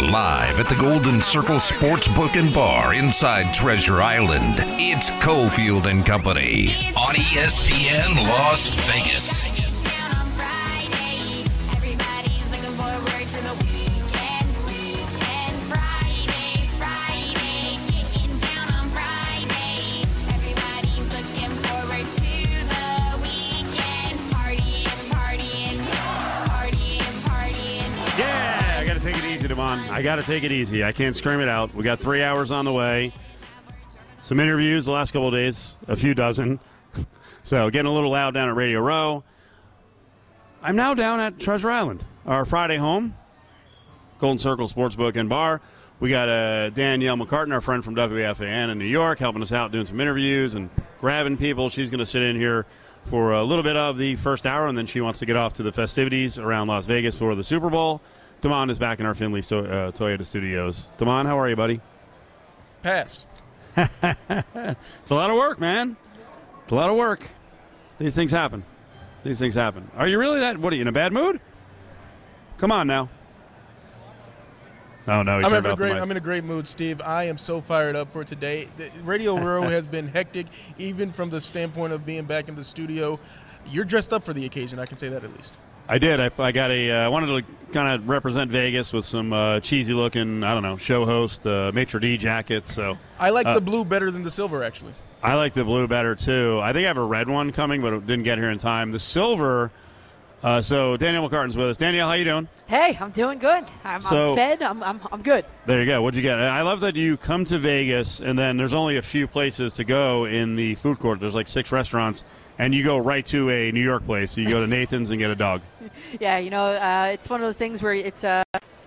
Live at the Golden Circle Sportsbook and Bar inside Treasure Island, it's Cofield and Company on ESPN Las Vegas. I got to take it easy. I can't scream it out. We got three hours on the way. Some interviews the last couple days, a few dozen. so getting a little loud down at Radio Row. I'm now down at Treasure Island, our Friday home, Golden Circle Sportsbook and Bar. We got uh, Danielle McCartan, our friend from WFAN in New York, helping us out doing some interviews and grabbing people. She's going to sit in here for a little bit of the first hour, and then she wants to get off to the festivities around Las Vegas for the Super Bowl. Damon is back in our Findlay sto- uh, Toyota studios. Damon, how are you, buddy? Pass. It's a lot of work, man. It's a lot of work. These things happen. These things happen. Are you really that? What are you in a bad mood? Come on now. Oh no, I'm, having a great. I'm in a great mood, Steve. I am so fired up for today. The Radio Row has been hectic, even from the standpoint of being back in the studio. You're dressed up for the occasion. I can say that at least. I did. I, I got a. I Uh, wanted to kind of represent Vegas with some uh, cheesy looking. I don't know show host uh, maitre d jackets. So I like Uh, the blue better than the silver, actually. I like the blue better too. I think I have a red one coming, but it didn't get here in time. The silver. Uh, so Danielle McCartan's with us. Danielle, how you doing? Hey, I'm doing good. I'm, So- I'm fed. I'm, I'm, I'm good. There you go. What'd you get? I love that you come to Vegas and then there's only a few places to go in the food court. There's like six restaurants, and you go right to a New York place. You go to Nathan's and get a dog. Yeah, you know, uh, it's one of those things where it's uh,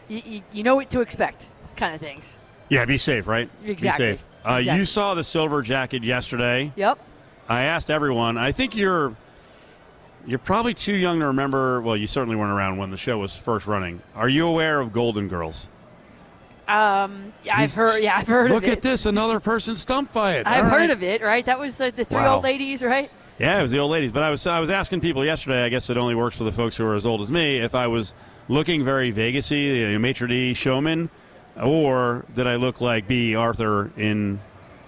you, you, you know what to expect, kind of things. Yeah, be safe, right? Exactly. Be safe. Uh, Exactly. You saw the silver jacket yesterday. Yep. I asked everyone. I think you're you're probably too young to remember. Well, you certainly weren't around when the show was first running. Are you aware of Golden Girls? Um, yeah, I've heard. Yeah, I've heard Look of it. Look at this. Another person stumped by it. I've All heard right. of it. Right. That was uh, the three Wow. old ladies, right? Yeah, it was the old ladies. But I was I was asking people yesterday. I guess it only works for the folks who are as old as me. If I was looking very Vegasy, you know, maitre d showman, or did I look like Bea Arthur in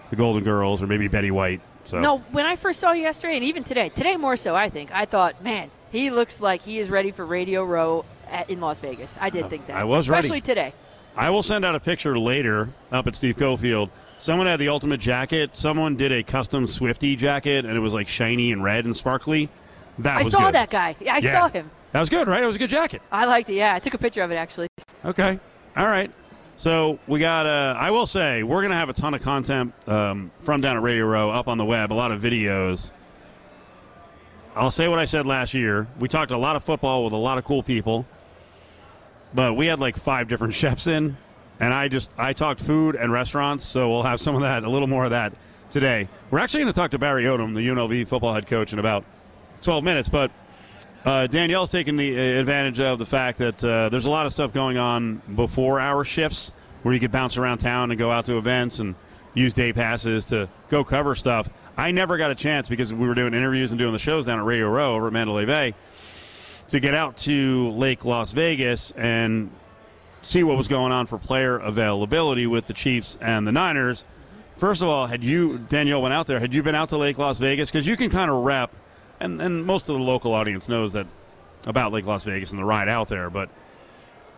the Golden Girls, or maybe Betty White? So No, when I first saw you yesterday, and even today, today more so, I think I thought, man, he looks like he is ready for Radio Row at, in Las Vegas. I did oh, think that. I was ready. especially today. I will send out a picture later up at Steve Cofield. Someone had the ultimate jacket. Someone did a custom Swifty jacket, and it was like shiny and red and sparkly. That I saw good. that guy. Yeah, I Yeah. saw him. That was good, right? It was a good jacket. I liked it. Yeah, I took a picture of it actually. Okay. All right. So we got. Uh, I will say we're going to have a ton of content um, from down at Radio Row up on the web. A lot of videos. I'll say what I said last year. We talked a lot of football with a lot of cool people, but we had like five different chefs in, and I just I talked food and restaurants. So we'll have some of that, a little more of that today. We're actually going to talk to Barry Odom, the UNLV football head coach, in about 12 minutes, but. Uh, Danielle's taking the uh, advantage of the fact that uh, there's a lot of stuff going on before our shifts where you could bounce around town and go out to events and use day passes to go cover stuff. I never got a chance because we were doing interviews and doing the shows down at Radio Row over at Mandalay Bay to get out to Lake Las Vegas and see what was going on for player availability with the Chiefs and the Niners. First of all, had you, Danielle, went out there, had you been out to Lake Las Vegas? Because you can kind of rep, and, and most of the local audience knows that about Lake Las Vegas and the ride out there, but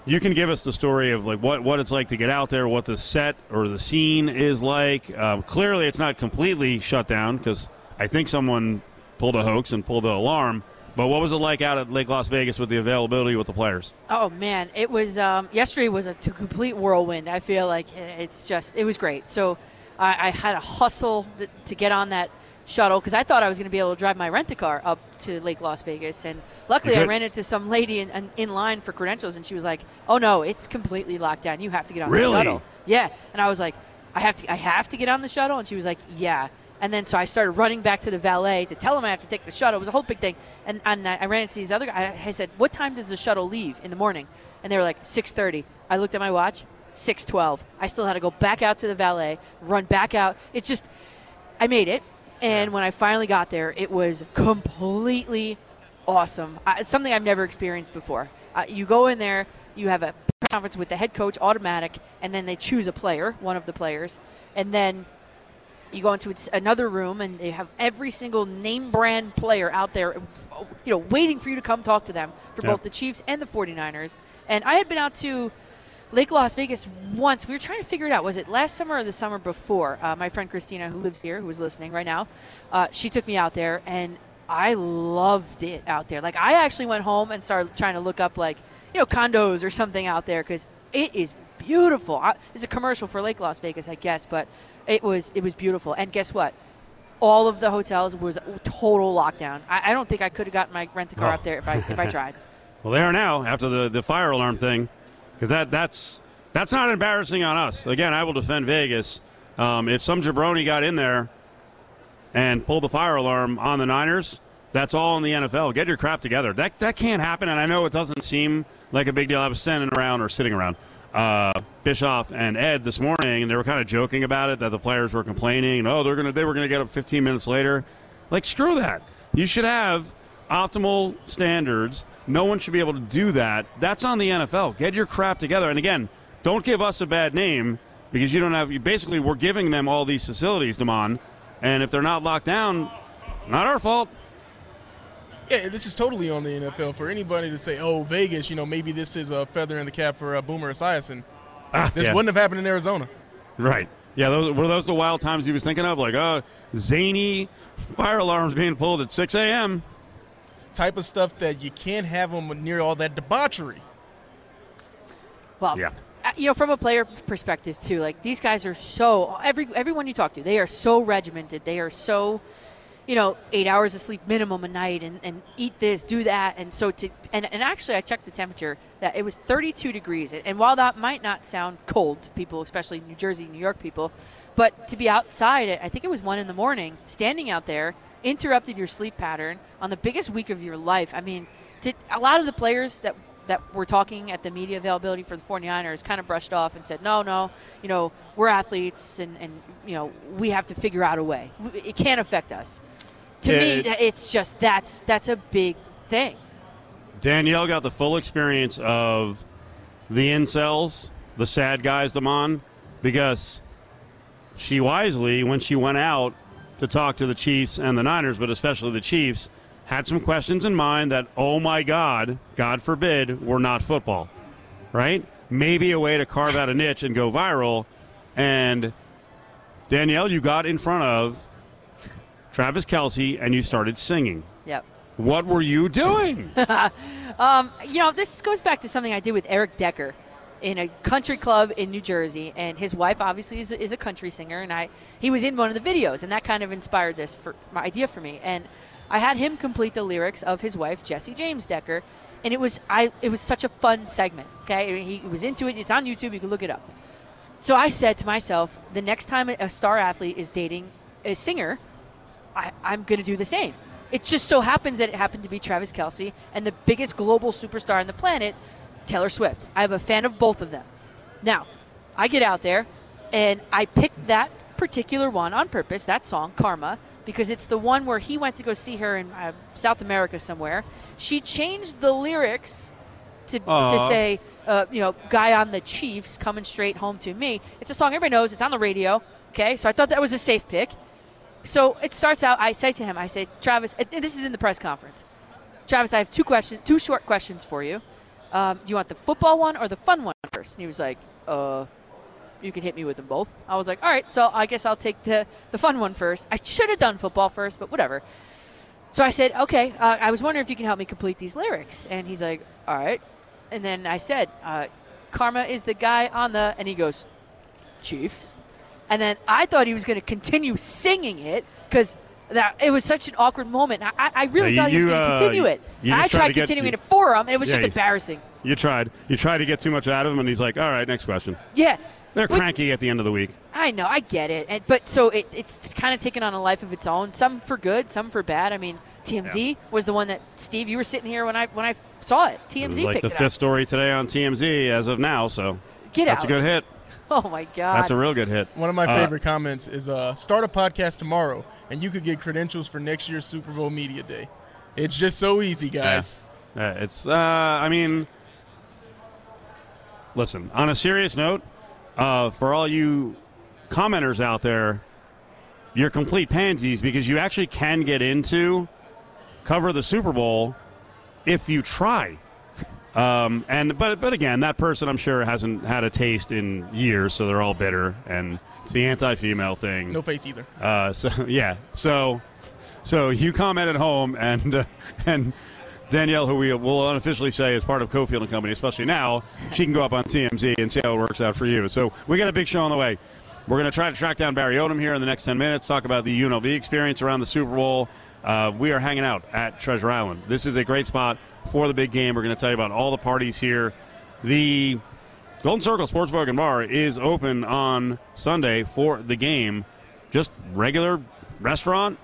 you can give us the story of like what, what it's like to get out there, what the set or the scene is like. Um, clearly, it's not completely shut down because I think someone pulled a hoax and pulled the alarm. But what was it like out at Lake Las Vegas with the availability with the players? Oh man, it was um, yesterday was a complete whirlwind. I feel like it's just it was great. So I, I had to hustle th- to get on that shuttle because I thought I was going to be able to drive my rent a car up to Lake Las Vegas, and luckily I ran into some lady in, in, in line for credentials, and she was like, "Oh no, it's completely locked down. You have to get on Really? the shuttle." Yeah, and I was like, "I have to, I have to get on the shuttle," and she was like, "Yeah." And then so I started running back to the valet to tell him I have to take the shuttle. It was a whole big thing. And, and I ran into these other guys. I said, "What time does the shuttle leave in the morning?" And they were like, "6:30." I looked at my watch, 6:12. I still had to go back out to the valet, run back out. It's just, I made it. And when I finally got there, it was completely awesome. I, something I've never experienced before. Uh, you go in there, you have a conference with the head coach, automatic, and then they choose a player, one of the players, and then you go into another room and they have every single name brand player out there you know waiting for you to come talk to them for Yep. both the Chiefs and the 49ers. And I had been out to Lake Las Vegas once. We were trying to figure it out. Was it last summer or the summer before? Uh, my friend Christina, who lives here, who is listening right now, uh, she took me out there, and I loved it out there. Like I actually went home and started trying to look up like you know condos or something out there because it is beautiful. I, it's a commercial for Lake Las Vegas, I guess, but it was it was beautiful. And guess what? All of the hotels was total lockdown. I, I don't think I could have gotten my rent a car Oh. up there if I if I tried. Well, they are now after the, the fire alarm thing, because that that's that's not embarrassing on us. Again, I will defend Vegas. Um, if some jabroni got in there and pulled the fire alarm on the Niners, that's all in the NFL. Get your crap together. That that can't happen. And I know it doesn't seem like a big deal. I was standing around or sitting around uh, Bischoff and Ed this morning, and they were kind of joking about it that the players were complaining. Oh, they're gonna they were gonna get up 15 minutes later. Like screw that. You should have optimal standards. No one should be able to do that. That's on the NFL. Get your crap together. And again, don't give us a bad name because you don't have. Basically, we're giving them all these facilities, Damon, and if they're not locked down, not our fault. Yeah, this is totally on the NFL. For anybody to say, "Oh, Vegas," you know, maybe this is a feather in the cap for uh, Boomer Esiason. Ah, This yeah. wouldn't have happened in Arizona. Right. Yeah, those were those the wild times he was thinking of, like, oh, zany fire alarms being pulled at 6 a.m. Type of stuff that you can't have them near all that debauchery. Well, Yeah. uh, you know, from a player perspective too, like these guys are so every everyone you talk to, they are so regimented. They are so, you know, eight hours of sleep minimum a night, and, and eat this, do that, and so to and, and actually, I checked the temperature that it was 32 degrees, and while that might not sound cold to people, especially New Jersey, New York people, but to be outside I think it was one in the morning, standing out there, interrupted your sleep pattern on the biggest week of your life. I mean, to, a lot of the players that that were talking at the media availability for the 49ers kind of brushed off and said, no, no, you know, we're athletes and, and you know, we have to figure out a way. It can't affect us. To me, it's just that's that's a big thing. Danielle got the full experience of the incels, the sad guys, Damon, because she wisely, when she went out to talk to the Chiefs and the Niners, but especially the Chiefs, had some questions in mind that, oh my God, God forbid, were not football, right? Maybe a way to carve out a niche and go viral. And Danielle, you got in front of Travis Kelce and you started singing. Yep. What were you doing? Um, you know, this goes back to something I did with Eric Decker in a country club in New Jersey, and his wife obviously is a, is a country singer, and I he was in one of the videos, and that kind of inspired this for my idea for me, and I had him complete the lyrics of his wife Jessie James Decker, and it was I it was such a fun segment. Okay, he was into it. It's on YouTube. You can look it up. So I said to myself, the next time a star athlete is dating a singer, I, I'm going to do the same. It just so happens that it happened to be Travis Kelce and the biggest global superstar on the planet, Taylor Swift. I have a fan of both of them. Now, I get out there and I picked that particular one on purpose, that song, Karma, because it's the one where he went to go see her in uh, South America somewhere. She changed the lyrics to, to say, uh, you know, guy on the Chiefs coming straight home to me. It's a song everybody knows. It's on the radio. Okay, so I thought that was a safe pick. So it starts out. I say to him, I say, Travis, this is in the press conference. Travis, I have two questions, two short questions for you. Um, do you want the football one or the fun one first? And he was like, uh, you can hit me with them both. I was like, all right, so I guess I'll take the, the fun one first. I should have done football first, but whatever. So I said, okay, uh, I was wondering if you can help me complete these lyrics. And he's like, all right. And then I said, uh, Karma is the guy on the, and he goes, Chiefs. And then I thought he was going to continue singing it because that it was such an awkward moment. I, I really Yeah, thought he was going to uh, continue it. And I tried tried to get- continuing you- it for him, and it was Yeah, just embarrassing. You tried. You tried to get too much out of him, and he's like, all right, next question. Yeah. They're cranky at the end of the week. I know, I get it, and, but so it, it's kind of taken on a life of its own. Some for good, some for bad. I mean, TMZ was the one that Steve. You were sitting here when I when I saw it. TMZ It was like the fifth up. story today on TMZ as of now, so Get that's out! a good hit. Oh my god! That's a real good hit. One of my Uh, favorite comments is uh, start a podcast tomorrow, and you could get credentials for next year's Super Bowl Media Day. It's just so easy, guys. Uh, it's, uh, I mean, listen, on a serious note, uh, for all you commenters out there, you're complete pansies because you actually can get into cover the Super Bowl if you try. Um, and but but again, that person I'm sure hasn't had a taste in years, so they're all bitter, and it's the anti-female thing. No face either. Uh, so yeah, so so you comment at home, and uh, and Danielle, who we will unofficially say is part of Cofield and Company, especially now, she can go up on TMZ and see how it works out for you. So we got a big show on the way. We're going to try to track down Barry Odom here in the next 10 minutes, talk about the UNLV experience around the Super Bowl. Uh, we are hanging out at Treasure Island. This is a great spot for the big game. We're going to tell you about all the parties here. The Golden Circle Sportsbook and Bar is open on Sunday for the game. Just regular restaurant.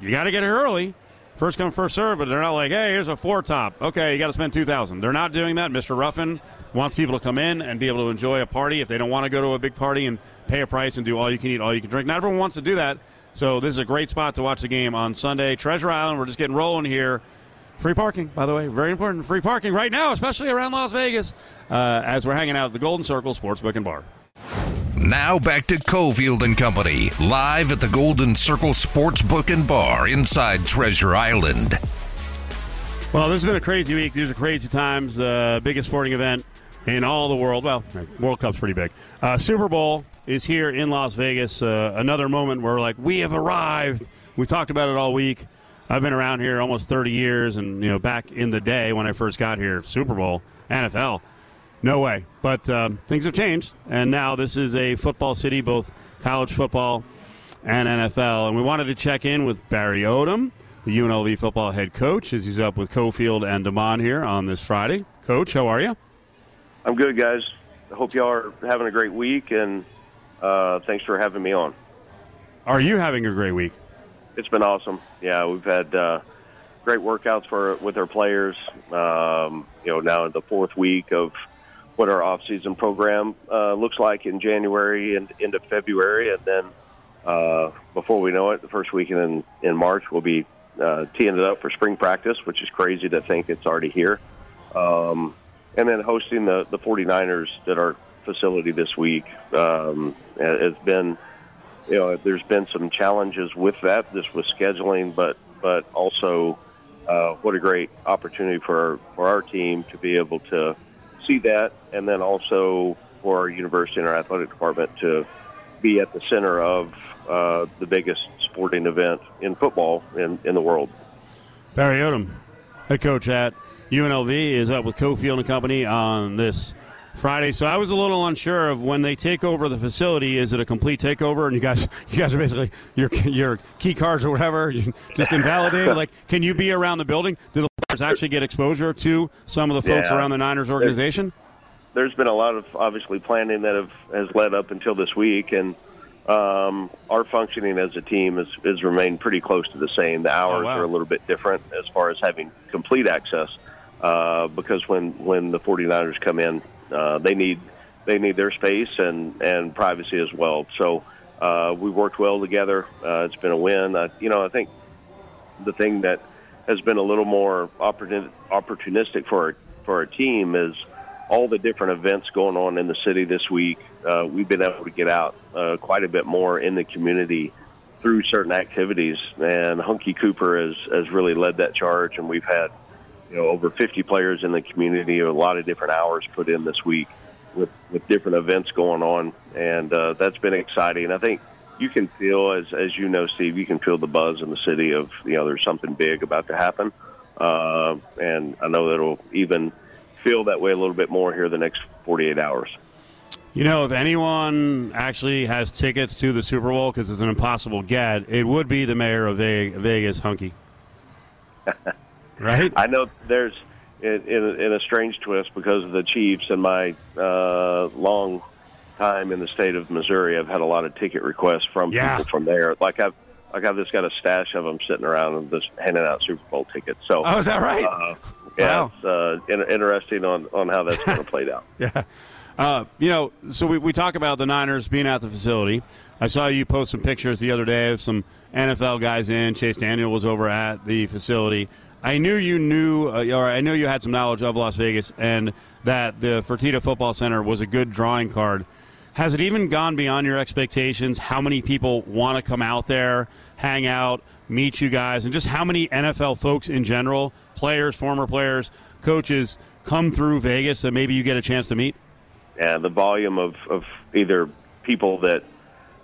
You got to get here early. First come, first serve, but they're not like, hey, here's a four top. Okay, you got to spend 2000 They're not doing that. Mr. Ruffin wants people to come in and be able to enjoy a party if they don't want to go to a big party and pay a price and do all you can eat, all you can drink. Not everyone wants to do that. So this is a great spot to watch the game on Sunday. Treasure Island, we're just getting rolling here. Free parking, by the way, very important. Free parking right now, especially around Las Vegas, uh, as we're hanging out at the Golden Circle Sportsbook and Bar. Now back to Cofield and Company, live at the Golden Circle Sportsbook and Bar inside Treasure Island. Well, this has been a crazy week. These are crazy times. Uh, biggest sporting event in all the world. Well, World Cup's pretty big. Uh, Super Bowl is here in Las Vegas. Uh, another moment where, like, we have arrived. We talked about it all week. I've been around here almost 30 years, and you know, back in the day when I first got here, Super Bowl, NFL, no way. But um, things have changed, and now this is a football city, both college football and NFL. And we wanted to check in with Barry Odom, the UNLV football head coach, as he's up with Cofield and Damon here on this Friday. Coach, how are you? I'm good, guys. I hope y'all are having a great week, and uh, thanks for having me on. Are you having a great week? It's been awesome. Yeah, we've had uh, great workouts for with our players. Um, you know, now in the fourth week of what our off-season program uh, looks like in January and into February, and then uh, before we know it, the first weekend in, in March, we'll be uh, teeing it up for spring practice, which is crazy to think it's already here. Um, and then hosting the, the 49ers that our facility this week um, has been, you know, there's been some challenges with that, This was scheduling, but but also uh, what a great opportunity for for our team to be able to see that, and then also for our university and our athletic department to be at the center of uh, the biggest sporting event in football in, in the world. Barry Odom, head coach at UNLV, is up with Cofield and Company on this Friday. So I was a little unsure of when they take over the facility. Is it a complete takeover? And you guys, you guys are basically your your key cards or whatever, just invalidated. like, can you be around the building? Do the players actually get exposure to some of the folks Yeah. around the Niners organization? there's been a lot of obviously planning that have has led up until this week, and um, our functioning as a team has, has remained pretty close to the same. The hours wow. are a little bit different as far as having complete access, uh, because when when the 49ers come in, uh, they need they need their space and and privacy as well. So uh, we worked well together. Uh, it's been a win. Uh, you know, I think the thing that has been a little more opportunistic for our, for our team is all the different events going on in the city this week. Uh, we've been able to get out uh, quite a bit more in the community through certain activities, and Hunkie Cooper has has really led that charge. And we've had you know over 50 players in the community, a lot of different hours put in this week with with different events going on, and uh, that's been exciting. I think you can feel as as you know, Steve, you can feel the buzz in the city of you know there's something big about to happen, uh, and I know that it'll even feel that way a little bit more here the next 48 hours. You know, if anyone actually has tickets to the Super Bowl because it's an impossible get, it would be the mayor of Vegas, Hunkie. right? I know there's in, in, in a strange twist because of the Chiefs and my uh, long time in the state of Missouri. I've had a lot of ticket requests from Yeah. people from there. Like I've like I've just got a stash of them sitting around and just handing out Super Bowl tickets. So Oh, is that right? Uh, yeah, Wow. it's uh, in, interesting on on how that's going to play out. Yeah. Uh, you know, so we, we talk about the Niners being at the facility. I saw you post some pictures the other day of some NFL guys in. Chase Daniel was over at the facility. I knew you knew, uh, or I knew you had some knowledge of Las Vegas, and that the Fertitta Football Center was a good drawing card. Has it even gone beyond your expectations? How many people want to come out there, hang out, meet you guys, and just how many NFL folks in general, players, former players, coaches, come through Vegas that maybe you get a chance to meet? And the volume of, of either people that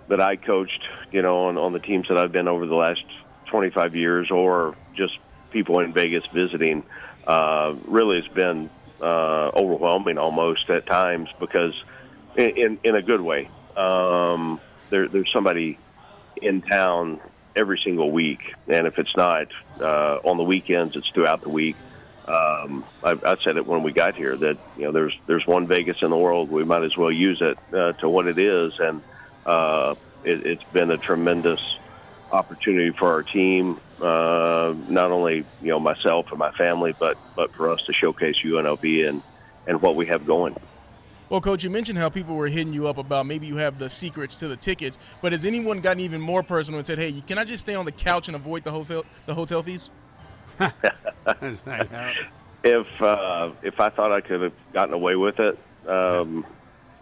that I coached, you know, on, on the teams that I've been over the last 25 years, or just people in Vegas visiting, uh, really has been uh, overwhelming almost at times because – in in a good way. Um, there, there's somebody in town every single week, and if it's not uh, on the weekends, it's throughout the week. Um, I, I said it when we got here that you know there's there's one Vegas in the world. We might as well use it uh, to what it is, and uh, it, it's been a tremendous opportunity for our team. Uh, not only you know myself and my family, but but for us to showcase UNLV and and what we have going. Well, Coach, you mentioned how people were hitting you up about maybe you have the secrets to the tickets, but has anyone gotten even more personal and said, "Hey, can I just stay on the couch and avoid the hotel the hotel fees"? if uh, if I thought I could have gotten away with it, um,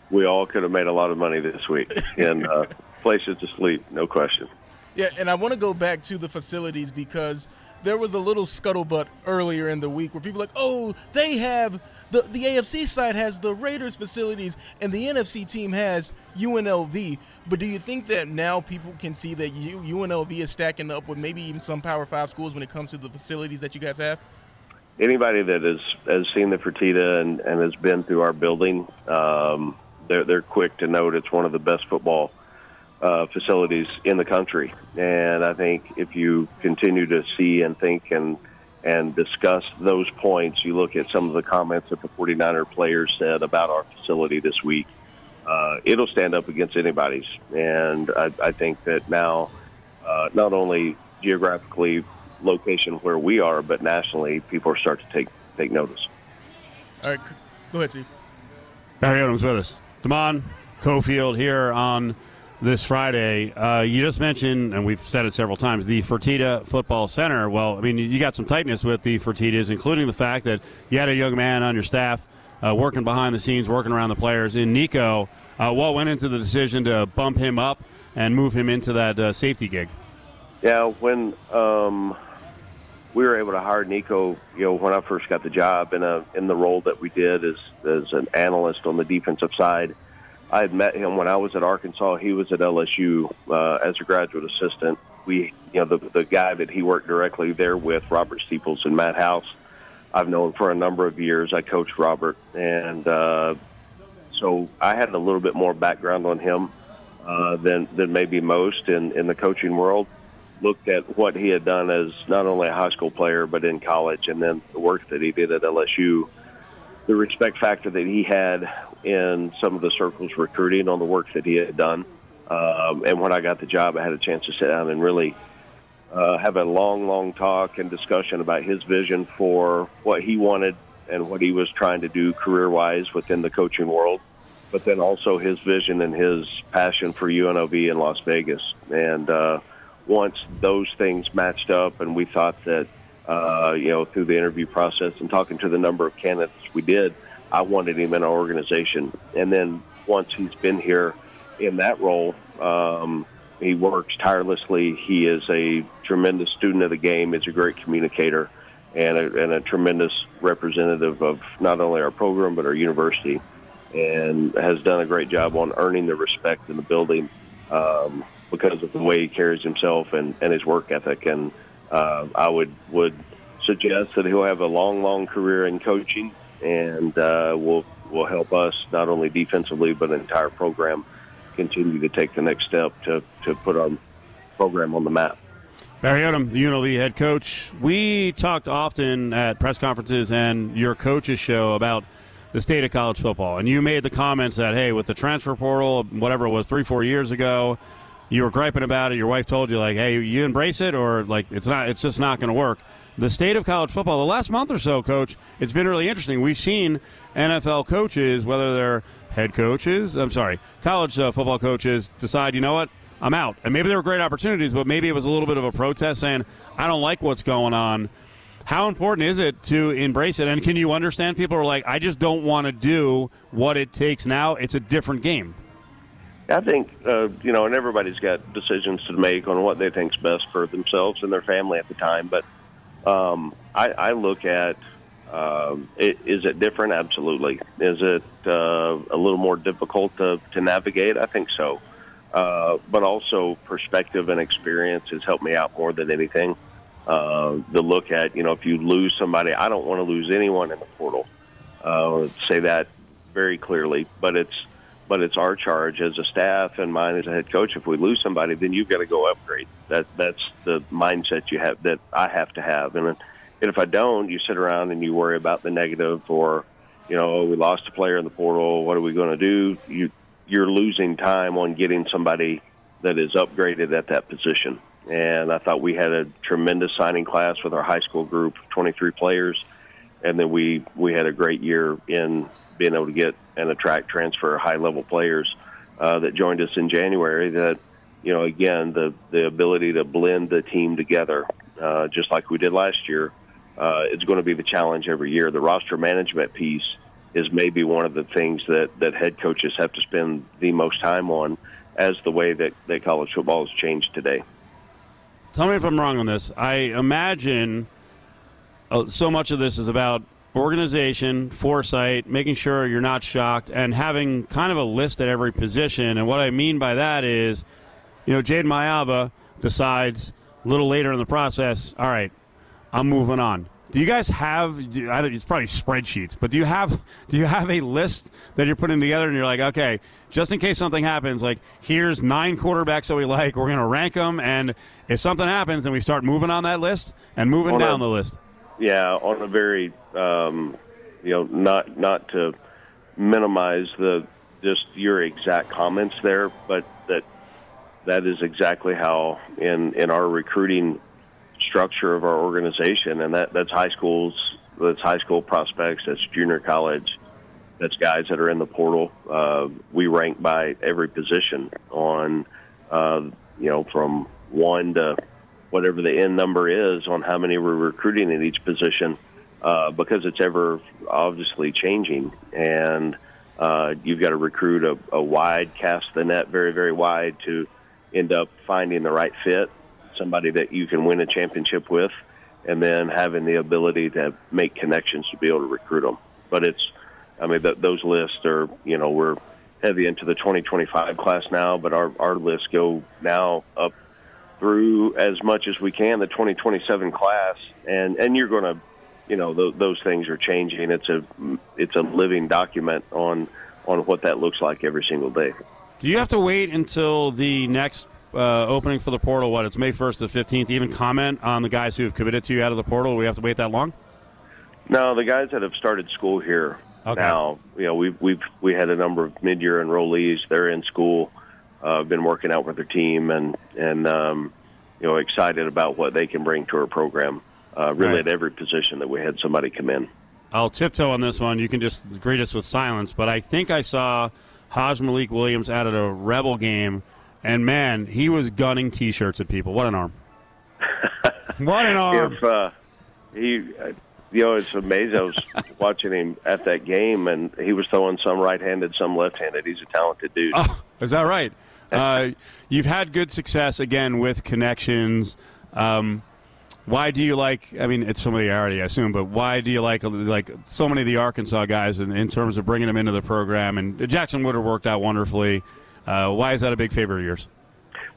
we all could have made a lot of money this week in uh, places to sleep, no question. Yeah, and I want to go back to the facilities because there was a little scuttlebutt earlier in the week where people like, oh, they have the the AFC side has the Raiders facilities and the NFC team has UNLV. But do you think that now people can see that UNLV is stacking up with maybe even some Power Five schools when it comes to the facilities that you guys have? Anybody that has has seen the Fertitta and, and has been through our building, um, they're they're quick to note it's one of the best football uh, facilities in the country. And I think if you continue to see and think and and discuss those points, you look at some of the comments that the 49er players said about our facility this week. Uh, it'll stand up against anybody's, and I, I think that now, uh, not only geographically location where we are, but nationally, people are starting to take take notice. All right, go ahead, Steve. Barry Odom's with us. Damon Cofield here on this Friday. Uh, you just mentioned, and we've said it several times, the Fertitta Football Center. Well, I mean, you got some tightness with the Fertittas, including the fact that you had a young man on your staff uh, working behind the scenes, working around the players in Nico. Uh, what went into the decision to bump him up and move him into that uh, safety gig? Yeah, when um, we were able to hire Nico, you know, when I first got the job in a in the role that we did as as an analyst on the defensive side I had met him when I was at Arkansas. He was at LSU uh, as a graduate assistant. We, you know, the the guy that he worked directly there with, Robert Steeples and Matt House. I've known for a number of years. I coached Robert, and uh, so I had a little bit more background on him uh, than than maybe most in in the coaching world. Looked at what he had done as not only a high school player but in college, and then the work that he did at LSU the respect factor that he had in some of the circles recruiting on the work that he had done. Um, and when I got the job, I had a chance to sit down and really uh, have a long, long talk and discussion about his vision for what he wanted and what he was trying to do career wise within the coaching world, but then also his vision and his passion for UNLV in Las Vegas. And uh, once those things matched up, and we thought that uh, you know, through the interview process and talking to the number of candidates we did, I wanted him in our organization. And then once he's been here in that role, um, he works tirelessly. He is a tremendous student of the game. He's a great communicator and a, and a tremendous representative of not only our program but our university, and has done a great job on earning the respect in the building um, because of the way he carries himself and, and his work ethic. And uh, I would would suggest that he'll have a long, long career in coaching, and uh, will will help us not only defensively but the entire program continue to take the next step to to put our program on the map. Barry Odom, the UNLV head coach. We talked often at press conferences and your coaches show about the state of college football, and you made the comments that hey, with the transfer portal, whatever it was, three four years ago you were griping about it. Your wife told you like, "Hey, you embrace it," or like, "It's not. It's just not going to work." The state of college football. The last month or so, coach, it's been really interesting. We've seen NFL coaches, whether they're head coaches, I'm sorry, college uh, football coaches, decide, you know what, I'm out. And maybe there were great opportunities, but maybe it was a little bit of a protest saying, I don't like what's going on. How important is it to embrace it? And can you understand people are like, I just don't want to do what it takes now? It's a different game. I think uh, you know, and everybody's got decisions to make on what they think's best for themselves and their family at the time. But um, I, I look at um, it, is it different? Absolutely. Is it uh, a little more difficult to, to navigate? I think so. Uh, but also perspective and experience has helped me out more than anything. Uh, the look at you know if you lose somebody, I don't want to lose anyone in the portal. Uh, say that very clearly, but it's but it's our charge as a staff and mine as a head coach. If we lose somebody, then you've got to go upgrade. That that's the mindset you have that I have to have. And, and if I don't, you sit around and you worry about the negative or, you know, oh, we lost a player in the portal. What are we going to do? You you're losing time on getting somebody that is upgraded at that position. And I thought we had a tremendous signing class with our high school group 23 players, and then we we had a great year in being able to get and attract transfer high level players uh, that joined us in January. That you know, again, the the ability to blend the team together, uh, just like we did last year, uh, is going to be the challenge every year. The roster management piece is maybe one of the things that that head coaches have to spend the most time on, as the way that that college football has changed today. Tell me if I'm wrong on this. I imagine uh, so much of this is about organization, foresight, making sure you're not shocked, and having kind of a list at every position. And what I mean by that is, you know, Jade Maiava decides a little later in the process, all right, I'm moving on. Do you guys have? It's probably spreadsheets, but do you have? Do you have a list that you're putting together, and you're like, okay, just in case something happens, like here's nine quarterbacks that we like, we're going to rank them, and if something happens, then we start moving on that list and moving On down a- the list. yeah, on a very, um, you know, not not to minimize the just your exact comments there, but that that is exactly how in in our recruiting structure of our organization, and that that's high schools, that's high school prospects, that's junior college, that's guys that are in the portal. Uh, we rank by every position on, uh, you know, from one to whatever the end number is on how many we're recruiting at each position, uh, because it's ever obviously changing, and uh, you've got to recruit a, a wide, cast the net very, very wide to end up finding the right fit, somebody that you can win a championship with, and then having the ability to make connections to be able to recruit them. But it's, I mean, th- those lists are, you know, we're heavy into the 2025 class now, but our, our lists go now up through as much as we can the 2027 class, and and you're going to, you know, th- those things are changing. It's a it's a living document on on what that looks like every single day. Do you have to wait until the next uh, opening for the portal? What it's May 1st to 15th. Even comment on the guys who have committed to you out of the portal. Do we have to wait that long? No, the guys that have started school here Okay. now, you know, we've we've we had a number of mid-year enrollees. They're in school, uh, been working out with their team, and and um, you know, excited about what they can bring to our program. Uh, really, Right. at every position that we had somebody come in. I'll tiptoe on this one. You can just greet us with silence. But I think I saw Hajj-Malik Williams out at a Rebel game, and man, he was gunning T-shirts at people. What an arm! what an arm! If uh, he, uh, you know, it's amazing. I was watching him at that game, and he was throwing some right-handed, some left-handed. He's a talented dude. Oh, is that right? Uh, you've had good success again with connections. Um, why do you like? I mean, it's familiarity, I assume, but why do you like like so many of the Arkansas guys in, in terms of bringing them into the program? And Jackson Woodard worked out wonderfully. Uh, why is that a big favorite of yours?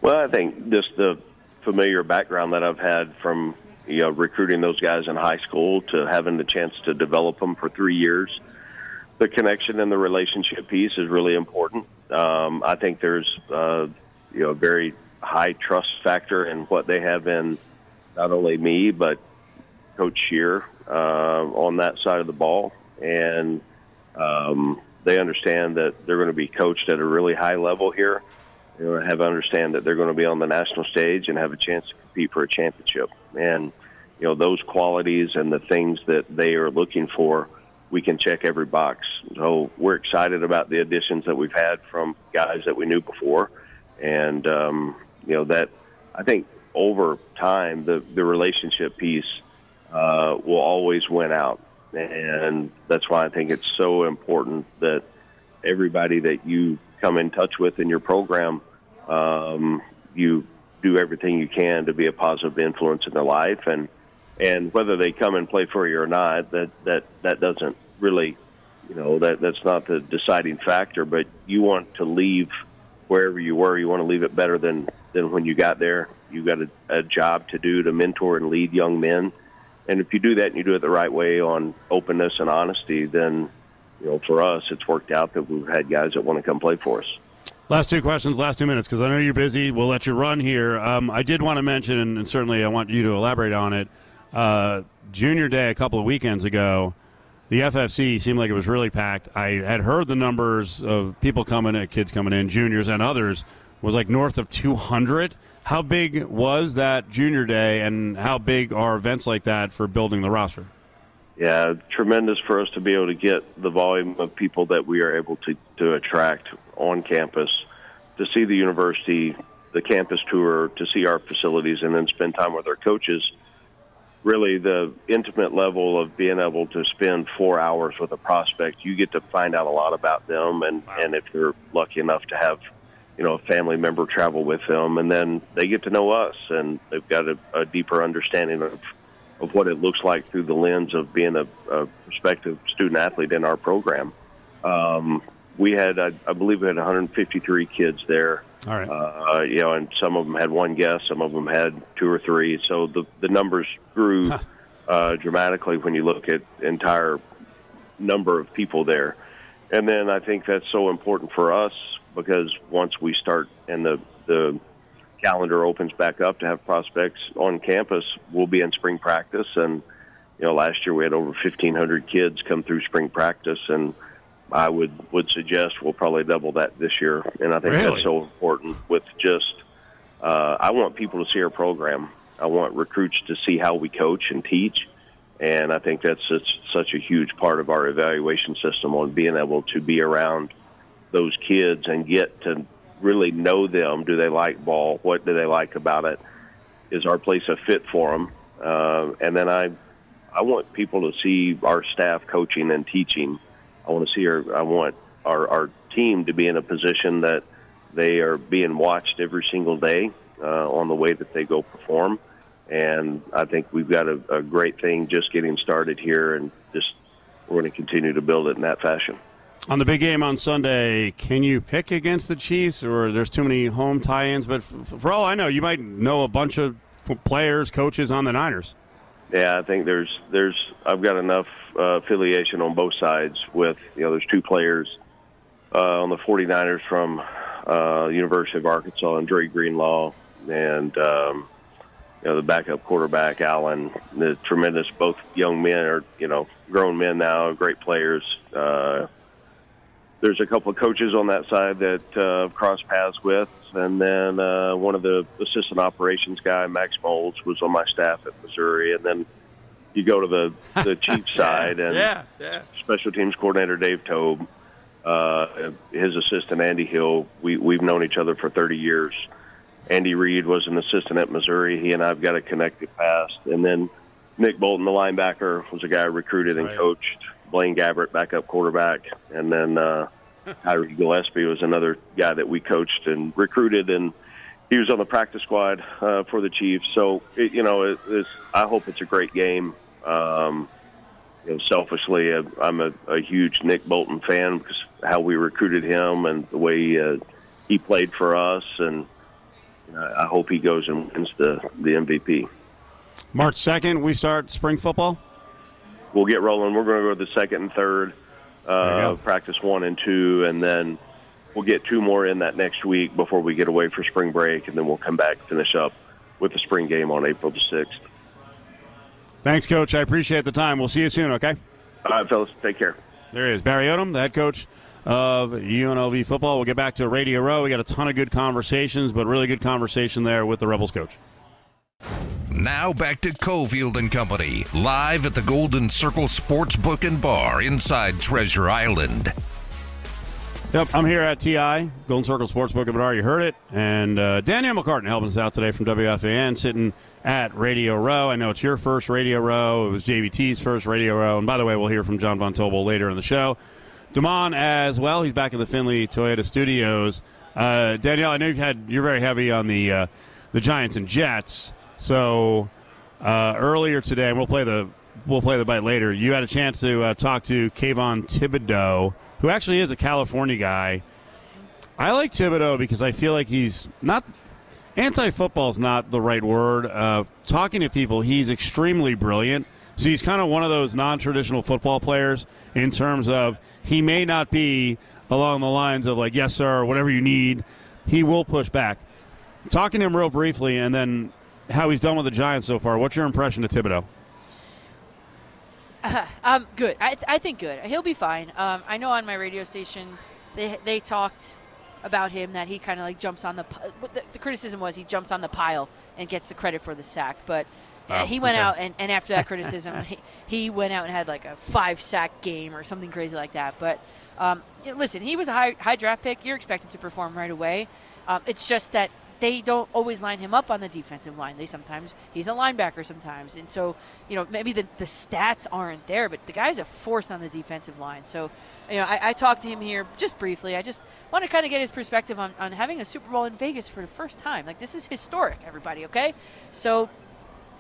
Well, I think just the familiar background that I've had from you know recruiting those guys in high school to having the chance to develop them for three years. The connection and the relationship piece is really important. Um, I think there's uh, you know a very high trust factor in what they have in not only me but Coach Shear uh, on that side of the ball, and um, they understand that they're going to be coached at a really high level here. Know, have understand that they're going to be on the national stage and have a chance to compete for a championship. And you know those qualities and the things that they are looking for, we can check every box. So we're excited about the additions that we've had from guys that we knew before, and um, you know that I think over time the the relationship piece uh, will always win out, and that's why I think it's so important that everybody that you come in touch with in your program, um, you do everything you can to be a positive influence in their life, and and whether they come and play for you or not, that that that doesn't really, you know, that that's not the deciding factor. But you want to leave wherever you were, you want to leave it better than than when you got there. You got a, a job to do to mentor and lead young men, and if you do that and you do it the right way on openness and honesty, then you know, for us, it's worked out that we've had guys that want to come play for us. Last two questions, last two minutes, because I know you're busy. We'll let you run here. Um, I did want to mention, and certainly I want you to elaborate on it. Uh, junior Day a couple of weekends ago, the FFC seemed like it was really packed. I had heard the numbers of people coming in, kids coming in, juniors and others, was like north of 200. How big was that junior day, and how big are events like that for building the roster? Yeah, tremendous for us to be able to get the volume of people that we are able to, to attract on campus to see the university, the campus tour, to see our facilities, and then spend time with our coaches. Really, the intimate level of being able to spend four hours with a prospect, you get to find out a lot about them, and and if you're lucky enough to have, you know, a family member travel with them, and then they get to know us, and they've got a, a deeper understanding of of what it looks like through the lens of being a, a prospective student athlete in our program. Um, we had, I, I, believe, we had 153 kids there. All right. Uh, you know, and some of them had one guest, some of them had two or three. So the the numbers grew huh. uh, dramatically when you look at entire number of people there. And then I think that's so important for us because once we start and the the calendar opens back up to have prospects on campus, we'll be in spring practice. And, you know, last year we had over 1,500 kids come through spring practice, and I would, would suggest we'll probably double that this year. And I think really? that's so important with just, uh, I want people to see our program. I want recruits to see how we coach and teach. And I think that's such, such a huge part of our evaluation system on being able to be around those kids and get to really know them. Do they like ball? What do they like about it? Is our place a fit for them? Uh, and then I, I want people to see our staff coaching and teaching. I want to see our, I want our, our team to be in a position that they are being watched every single day uh, on the way that they go perform. And I think we've got a, a great thing just getting started here, and just we're going to continue to build it in that fashion. On the big game on Sunday, can you pick against the Chiefs, or there's too many home tie-ins? But f- for all I know, you might know a bunch of players, coaches on the Niners. Yeah, I think there's there's I've got enough uh, affiliation on both sides. With you know, there's two players uh, on the 49ers from uh, University of Arkansas, and Dre Greenlaw, and um, you know the backup quarterback Allen. The tremendous both young men are you know grown men now, great players. Uh, there's a couple of coaches on that side that uh, I've crossed paths with, and then uh, one of the assistant operations guy, Max Moles, was on my staff at Missouri, and then you go to the the Chiefs side, and yeah, yeah. special teams coordinator Dave Toub, uh, his assistant Andy Hill. We we've known each other for 30 years. Andy Reid was an assistant at Missouri. He and I've got a connected past, and then Nick Bolton, the linebacker, was a guy I recruited and right. coached. Blaine Gabbert, backup quarterback, and then uh, Tyree Gillespie was another guy that we coached and recruited, and he was on the practice squad uh, for the Chiefs. So it, you know, it, it's, I hope it's a great game. Um, you know, selfishly, uh, I'm a, a huge Nick Bolton fan because how we recruited him and the way uh, he played for us, and I hope he goes and wins the the MVP. March second, we start spring football. We'll get rolling. We're going to go to the second and third uh, practice one and two, and then we'll get two more in that next week before we get away for spring break, and then we'll come back finish up with the spring game on April the sixth. Thanks, Coach. I appreciate the time. We'll see you soon. Okay. All right, fellas. Take care. There is Barry Odom, the head coach of UNLV football. We'll get back to Radio Row. We got a ton of good conversations, but really good conversation there with the Rebels coach. Now back to Cofield and Company, live at the Golden Circle Sports Book and Bar inside Treasure Island. Yep, I'm here at TI, Golden Circle Sportsbook and Bar. You heard it. And uh, Danielle McCartan helping us out today from WFAN, sitting at Radio Row. I know it's your first Radio Row. It was JVT's first Radio Row. And by the way, we'll hear from John Von Tobel later in the show. Damon as well. He's back in the Findlay Toyota Studios. Uh, Danielle, I know you've had you're very heavy on the uh, the Giants and Jets. So uh, earlier today, and we'll play the we'll play the bite later. You had a chance to uh, talk to Kayvon Thibodeaux, who actually is a California guy. I like Thibodeaux because I feel like he's not anti football is not the right word. Uh, talking to people, he's extremely brilliant. So he's kind of one of those non traditional football players in terms of he may not be along the lines of like, yes, sir, whatever you need. He will push back. Talking to him real briefly and then how he's done with the Giants so far, what's your impression of Thibodeaux? um, good. I, th- I think good. He'll be fine. Um, I know on my radio station they they talked about him that he kind of like jumps on the, the, the criticism was he jumps on the pile and gets the credit for the sack, but. Oh, he went okay. out and, and after that criticism, he, he went out and had like a five sack game or something crazy like that. But um, listen, he was a high, high draft pick. You're expected to perform right away. Um, it's just that they don't always line him up on the defensive line. They sometimes he's a linebacker sometimes, and so you know maybe the, the stats aren't there, but the guy's a force on the defensive line. So you know I, I talked to him here just briefly. I just want to kind of get his perspective on, on having a Super Bowl in Vegas for the first time. Like this is historic, everybody. Okay, so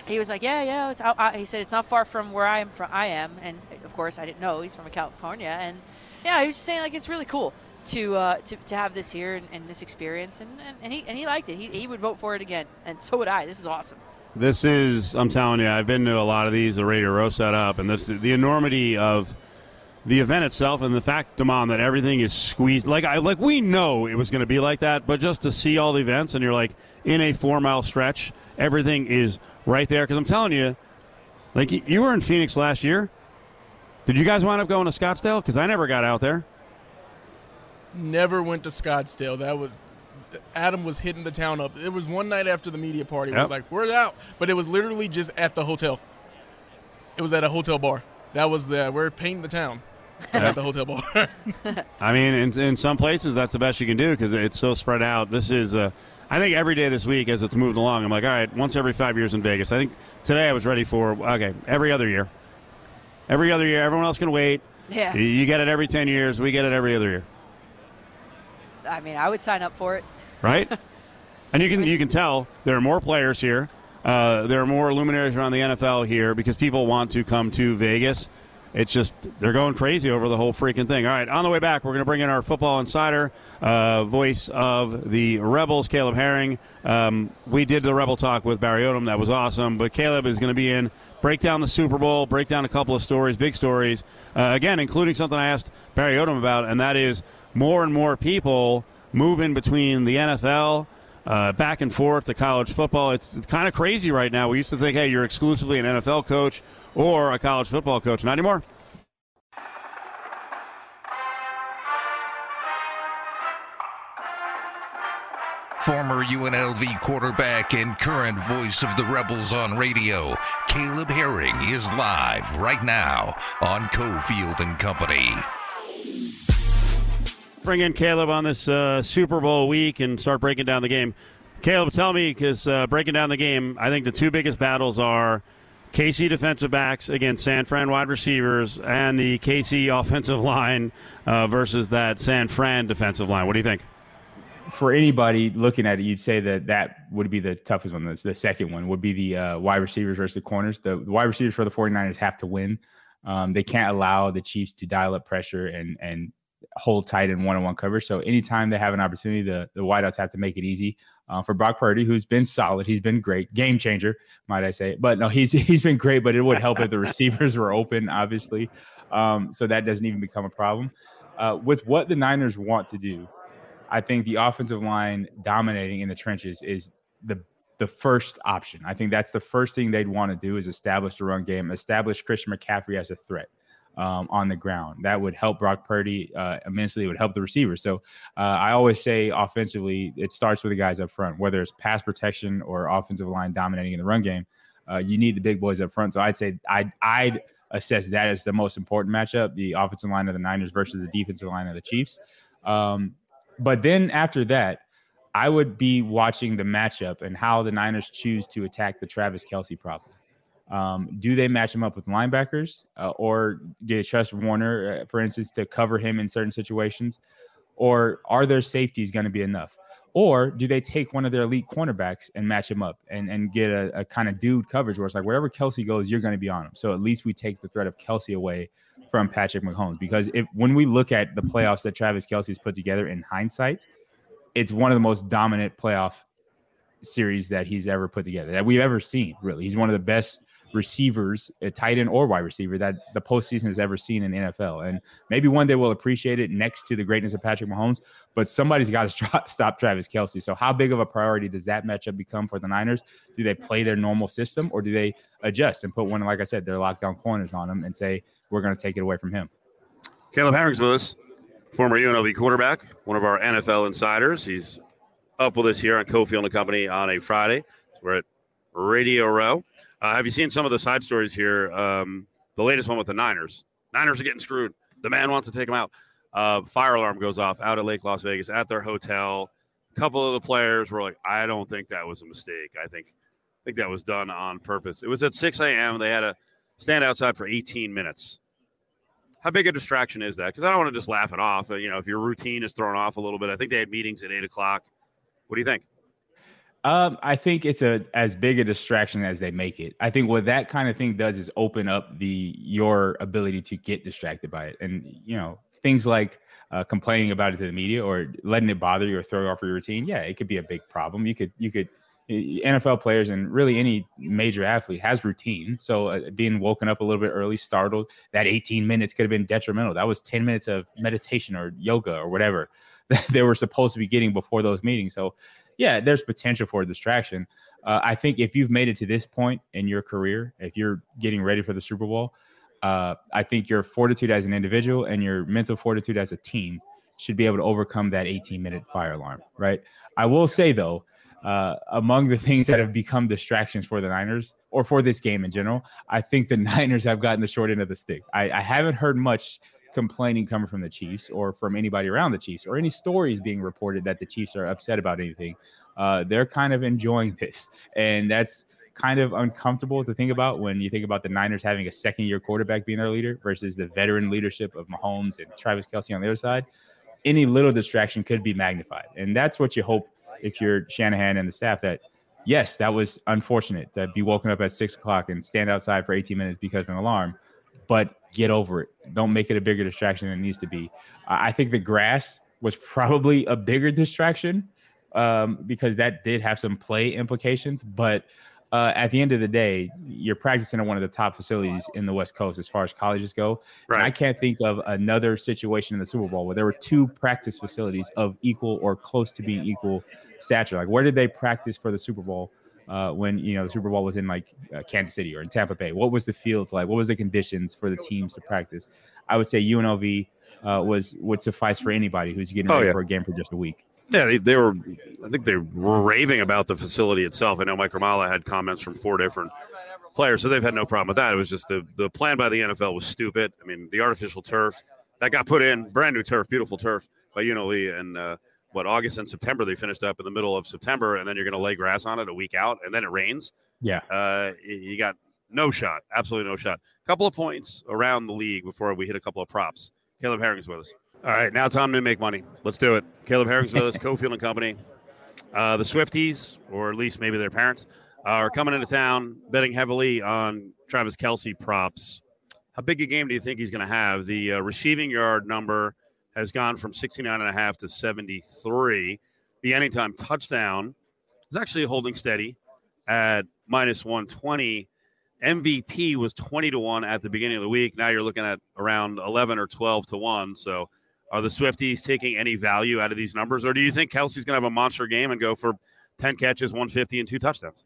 he was like, yeah, yeah. It's out, he said it's not far from where I am from. I am, and of course I didn't know he's from California, and yeah, he was just saying like it's really cool to, uh, to, to have this here and, and this experience, and, and, and, he, and he liked it. He, he would vote for it again, and so would I. This is awesome. This is, I'm telling you, I've been to a lot of these, the Radio Row set up, and this, the enormity of the event itself and the fact, Damon, that everything is squeezed. Like I like we know it was going to be like that, but just to see all the events and you're like in a four mile stretch, everything is right there. Because I'm telling you, like you were in Phoenix last year. Did you guys wind up going to Scottsdale? Because I never got out there never went to Scottsdale. That was Adam was hitting the town up. It was one night after the media party. Yep. It was like, we're out. But it was literally just at the hotel. It was at a hotel bar. That was the, we're painting the town yep. at the hotel bar. I mean, in, in some places, that's the best you can do because it's so spread out. This is, uh, I think every day this week as it's moved along, I'm like, all right, once every five years in Vegas. I think today I was ready for, okay, every other year. Every other year. Everyone else can wait. Yeah. You get it every 10 years. We get it every other year. I mean, I would sign up for it. Right? and you can you can tell there are more players here. Uh, there are more luminaries around the NFL here because people want to come to Vegas. It's just they're going crazy over the whole freaking thing. All right, on the way back, we're going to bring in our football insider, uh, voice of the Rebels, Caleb Herring. Um, we did the Rebel talk with Barry Odom. That was awesome. But Caleb is going to be in, break down the Super Bowl, break down a couple of stories, big stories. Uh, again, including something I asked Barry Odom about, and that is more and more people moving between the NFL, uh, back and forth to college football. It's, it's kind of crazy right now. We used to think, hey, you're exclusively an NFL coach or a college football coach. Not anymore. Former UNLV quarterback and current voice of the Rebels on radio, Caleb Herring is live right now on Cofield and Company bring in Caleb on this uh, Super Bowl week and start breaking down the game. Caleb, tell me, because uh, breaking down the game, I think the two biggest battles are KC defensive backs against San Fran wide receivers and the KC offensive line uh, versus that San Fran defensive line. What do you think? For anybody looking at it, you'd say that that would be the toughest one. The, the second one would be the uh, wide receivers versus the corners. The, the, wide receivers for the 49ers have to win. Um, they can't allow the Chiefs to dial up pressure and and hold tight in one-on-one coverage. So anytime they have an opportunity, the the wideouts have to make it easy uh, for Brock Purdy, who's been solid. He's been great, game changer, might I say. But no, he's he's been great. But it would help if the receivers were open, obviously. Um, so that doesn't even become a problem. Uh, with what the Niners want to do, I think the offensive line dominating in the trenches is the the first option. I think that's the first thing they'd want to do is establish the run game, establish Christian McCaffrey as a threat um, on the ground. That would help Brock Purdy uh, immensely. It would help the receivers. So uh, I always say offensively, it starts with the guys up front, whether it's pass protection or offensive line dominating in the run game. Uh, you need the big boys up front. So I'd say I'd, I'd assess that as the most important matchup: the offensive line of the Niners versus the defensive line of the Chiefs. Um, but then after that, I would be watching the matchup and how the Niners choose to attack the Travis Kelce problem. Um, do they match him up with linebackers, uh, or do they trust Warner, uh, for instance, to cover him in certain situations, or are their safeties going to be enough? Or do they take one of their elite cornerbacks and match him up and, and get a, a kind of dude coverage where it's like wherever Kelce goes, you're going to be on him. So at least we take the threat of Kelce away from Patrick Mahomes. Because if when we look at the playoffs that Travis Kelce's put together in hindsight, it's one of the most dominant playoff series that he's ever put together that we've ever seen. Really, he's one of the best receivers, a tight end or wide receiver that the postseason has ever seen in the NFL. And maybe one day we'll appreciate it next to the greatness of Patrick Mahomes, but somebody's got to stop Travis Kelce. So, how big of a priority does that matchup become for the Niners? Do they play their normal system or do they adjust and put one, like I said, their lockdown corners on him and say, we're going to take it away from him? Caleb Herring's with us, former UNLV quarterback, one of our NFL insiders. He's up with us here on Cofield and Company on a Friday. We're at Radio Row. Uh, have you seen some of the side stories here? Um, the latest one with the Niners. Niners are getting screwed. The man wants to take them out. Uh, fire alarm goes off out at Lake Las Vegas at their hotel. A couple of the players were like, "I don't think that was a mistake. I think, I think that was done on purpose." It was at 6 a.m. They had to stand outside for 18 minutes. How big a distraction is that? Because I don't want to just laugh it off. You know, if your routine is thrown off a little bit, I think they had meetings at eight o'clock. What do you think? Um, I think it's a as big a distraction as they make it. I think what that kind of thing does is open up the your ability to get distracted by it, and you know things like uh, complaining about it to the media or letting it bother you or throw you off your routine. Yeah, it could be a big problem. You could you could NFL players and really any major athlete has routine. So uh, being woken up a little bit early, startled, that 18 minutes could have been detrimental. That was 10 minutes of meditation or yoga or whatever that they were supposed to be getting before those meetings. So yeah, there's potential for distraction. Uh, I think if you've made it to this point in your career, if you're getting ready for the Super Bowl, uh, I think your fortitude as an individual and your mental fortitude as a team should be able to overcome that 18 minute fire alarm, right? I will say though, uh, among the things that have become distractions for the Niners or for this game in general, I think the Niners have gotten the short end of the stick. I, I haven't heard much complaining coming from the Chiefs or from anybody around the Chiefs or any stories being reported that the Chiefs are upset about anything. Uh, they're kind of enjoying this. And that's kind of uncomfortable to think about when you think about the Niners having a second year quarterback being their leader versus the veteran leadership of Mahomes and Travis Kelce on the other side. Any little distraction could be magnified. And that's what you hope if you're Shanahan and the staff that yes, that was unfortunate to be woken up at six o'clock and stand outside for 18 minutes because of an alarm but get over it. Don't make it a bigger distraction than it needs to be. I think the grass was probably a bigger distraction um, because that did have some play implications. But uh, at the end of the day, you're practicing at one of the top facilities in the West Coast as far as colleges go. Right. I can't think of another situation in the Super Bowl where there were two practice facilities of equal or close to being equal stature. Like, where did they practice for the Super Bowl? Uh, when you know the Super Bowl was in like uh, Kansas City or in Tampa Bay? What was the field like? What was the conditions for the teams to practice? I would say UNLV uh, was would suffice for anybody who's getting oh, ready yeah. for a game for just a week. Yeah, they, they, were. I think they were raving about the facility itself. I know Mike Grimala had comments from four different players, so they've had no problem with that. It was just the the plan by the NFL was stupid. I mean, the artificial turf that got put in, brand new turf, beautiful turf by UNLV, and uh, what August and September they finished up in the middle of September, and then you're going to lay grass on it a week out, and then it rains. Yeah, uh, you got no shot, absolutely no shot. A couple of points around the league before we hit a couple of props. Caleb Herring's with us. All right, now time to make money. Let's do it. Caleb Herring's with us, Cofield and Company. Uh, the Swifties, or at least maybe their parents, are coming into town, betting heavily on Travis Kelce props. How big a game do you think he's going to have? The uh, receiving yard number has gone from 69 and a half to 73. The anytime touchdown is actually holding steady at minus 120. MVP was 20 to 1 at the beginning of the week. Now you're looking at around 11 or 12 to 1. So are the Swifties taking any value out of these numbers? Or do you think Kelce's going to have a monster game and go for 10 catches, 150, and two touchdowns?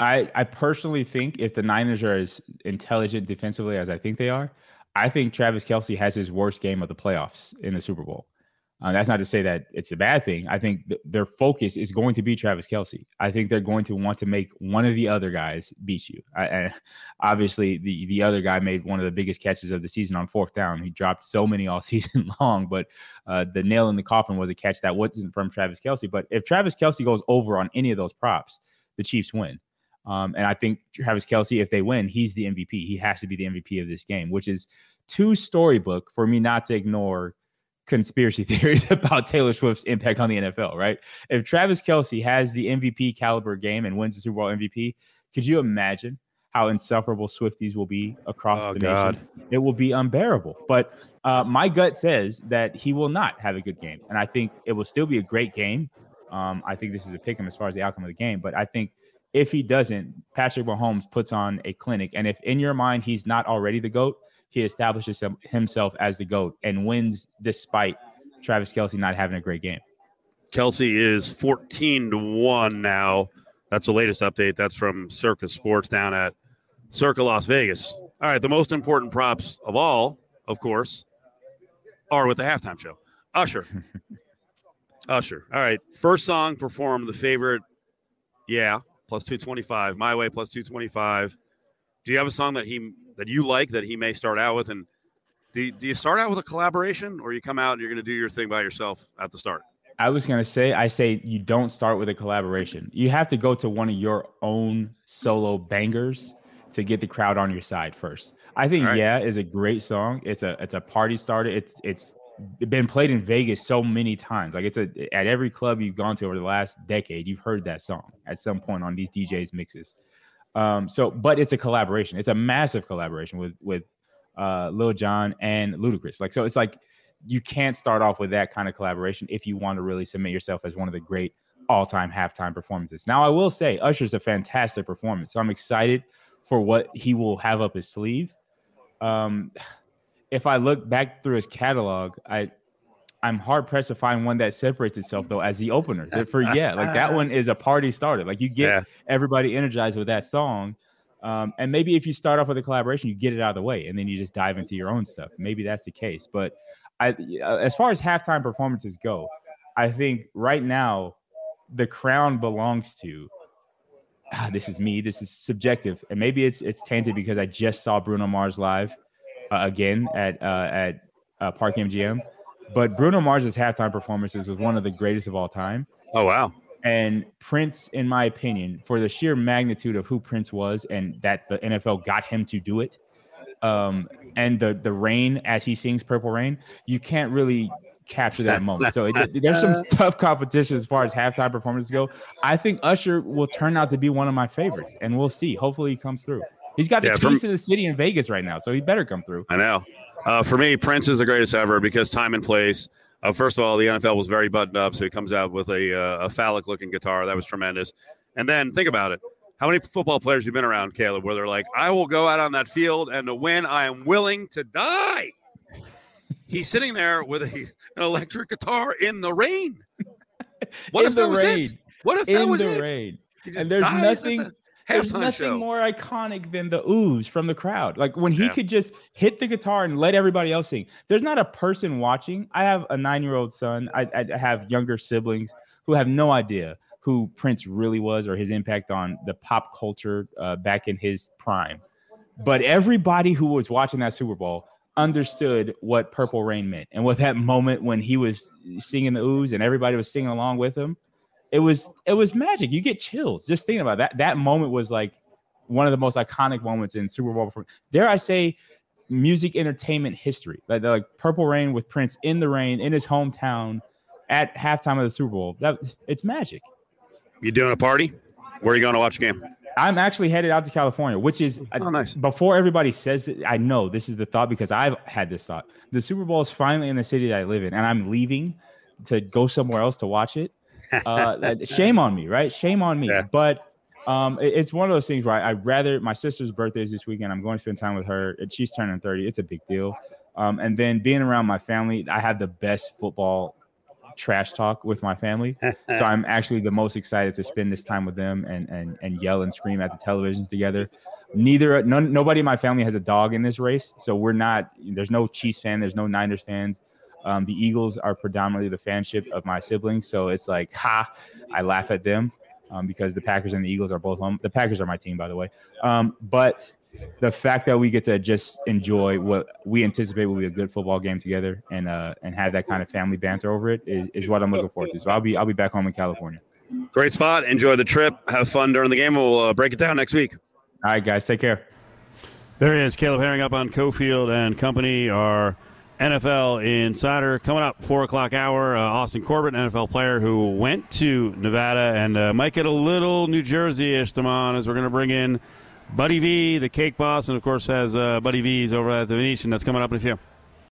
I, I personally think if the Niners are as intelligent defensively as I think they are, I think Travis Kelce has his worst game of the playoffs in the Super Bowl. Uh, that's not to say that it's a bad thing. I think th- their focus is going to be Travis Kelce. I think they're going to want to make one of the other guys beat you. I, obviously, the the other guy made one of the biggest catches of the season on fourth down. He dropped so many all season long, but uh, the nail in the coffin was a catch that wasn't from Travis Kelce. But if Travis Kelce goes over on any of those props, the Chiefs win. Um, and I think Travis Kelce, if they win, he's the MVP. He has to be the MVP of this game, which is too storybook for me not to ignore conspiracy theories about Taylor Swift's impact on the NFL, right? If Travis Kelce has the MVP caliber game and wins the Super Bowl MVP, could you imagine how insufferable Swifties will be across Oh, the God. nation? It will be unbearable. But uh, my gut says that he will not have a good game. And I think it will still be a great game. Um, I think this is a pick 'em as far as the outcome of the game. But I think if he doesn't, Patrick Mahomes puts on a clinic. And if in your mind he's not already the GOAT, he establishes himself as the GOAT and wins despite Travis Kelce not having a great game. Kelce is 14 to 1 now. That's the latest update. That's from Circa Sports down at Circa Las Vegas. All right, the most important props of all, of course, are with the halftime show. Usher. Usher. All right, first song performed the favorite, yeah, plus 225. My Way plus 225. Do you have a song that he that you like that he may start out with and do you, do you start out with a collaboration or you come out and you're going to do your thing by yourself at the start? I was gonna say, I say you don't start with a collaboration. You have to go to one of your own solo bangers to get the crowd on your side first. I think right. Yeah is a great song. It's a it's a party starter. It's it's been played in Vegas so many times. Like it's a at every club you've gone to over the last decade, you've heard that song at some point on these DJs mixes. Um, so but it's a collaboration. It's a massive collaboration with with uh Lil Jon and Ludacris. Like so it's like you can't start off with that kind of collaboration if you want to really submit yourself as one of the great all-time halftime performances. Now, I will say Usher's a fantastic performance, so I'm excited for what he will have up his sleeve. Um, if I look back through his catalog, I I'm hard pressed to find one that separates itself though as the opener. For yeah, like that one is a party starter. Like you get Yeah. everybody energized with that song. Um, and maybe if you start off with a collaboration, you get it out of the way, and then you just dive into your own stuff. Maybe that's the case. But I, uh, as far as halftime performances go, I think right now the crown belongs to. Ah, this is me. This is subjective, and maybe it's it's tainted because I just saw Bruno Mars live uh, again at uh, at uh, Park MGM. But Bruno Mars's halftime performances was one of the greatest of all time. Oh wow. And Prince, in my opinion, for the sheer magnitude of who Prince was and that the NFL got him to do it, um, and the the rain as he sings "Purple Rain," you can't really capture that moment. So it, there's some tough competition as far as halftime performances go. I think Usher will turn out to be one of my favorites, and we'll see. Hopefully, he comes through. He's got the Yeah, keys to the city in Vegas right now, so he better come through. I know. Uh, for me, Prince is the greatest ever because time and place. Uh, first of all, the NFL was very buttoned up, so he comes out with a, uh, a phallic-looking guitar. That was tremendous. And then think about it: how many football players you've been around, Caleb, where they're like, "I will go out on that field, and to win, I am willing to die." He's sitting there with a, an electric guitar in the rain. What In if that the was rain. it? What if that was the it? rain. And there's nothing. The There's nothing show. more iconic than the ooze from the crowd. Like when he Yeah. could just hit the guitar and let everybody else sing. There's not a person watching. I have a nine year old son. I, I have younger siblings who have no idea who Prince really was or his impact on the pop culture uh, back in his prime. But everybody who was watching that Super Bowl understood what Purple Rain meant and what that moment when he was singing the ooze and everybody was singing along with him it was it was magic. You get chills just thinking about that. That moment was like one of the most iconic moments in Super Bowl. perform- Dare I say, music entertainment history. Like, like Purple Rain with Prince in the rain in his hometown at halftime of the Super Bowl. That it's magic. You doing a party? Where are you going to watch a game? I'm actually headed out to California, which is uh, Oh, nice. before everybody says that. I know this is the thought because I've had this thought. The Super Bowl is finally in the city that I live in, and I'm leaving to go somewhere else to watch it. Uh, shame on me, right? Shame on me. Yeah. But um, it- it's one of those things where I, I'd rather my sister's birthday is this weekend. I'm going to spend time with her. and She's turning 30. It's a big deal. Um, and then being around my family, I have the best football trash talk with my family. so I'm actually the most excited to spend this time with them and and and yell and scream at the televisions together. Neither none, nobody in my family has a dog in this race, so we're not. There's no Chiefs fan. There's no Niners fans. Um, the Eagles are predominantly the fanship of my siblings, so it's like, ha, I laugh at them um, because the Packers and the Eagles are both home. The Packers are my team, by the way. Um, but the fact that we get to just enjoy what we anticipate will be a good football game together and uh, and have that kind of family banter over it is, is what I'm looking forward to. So I'll be I'll be back home in California. Great spot. Enjoy the trip. Have fun during the game. We'll uh, break it down next week. All right, guys, take care. There he is, Caleb Herring up on Cofield and Company, our NFL insider. Coming up, 4 o'clock hour, uh, Austin Corbett, NFL player who went to Nevada and uh, might get a little New Jersey-ish, Damon, as we're going to bring in Buddy V, the cake boss, and of course has uh, Buddy V's over at the Venetian. That's coming up in a few.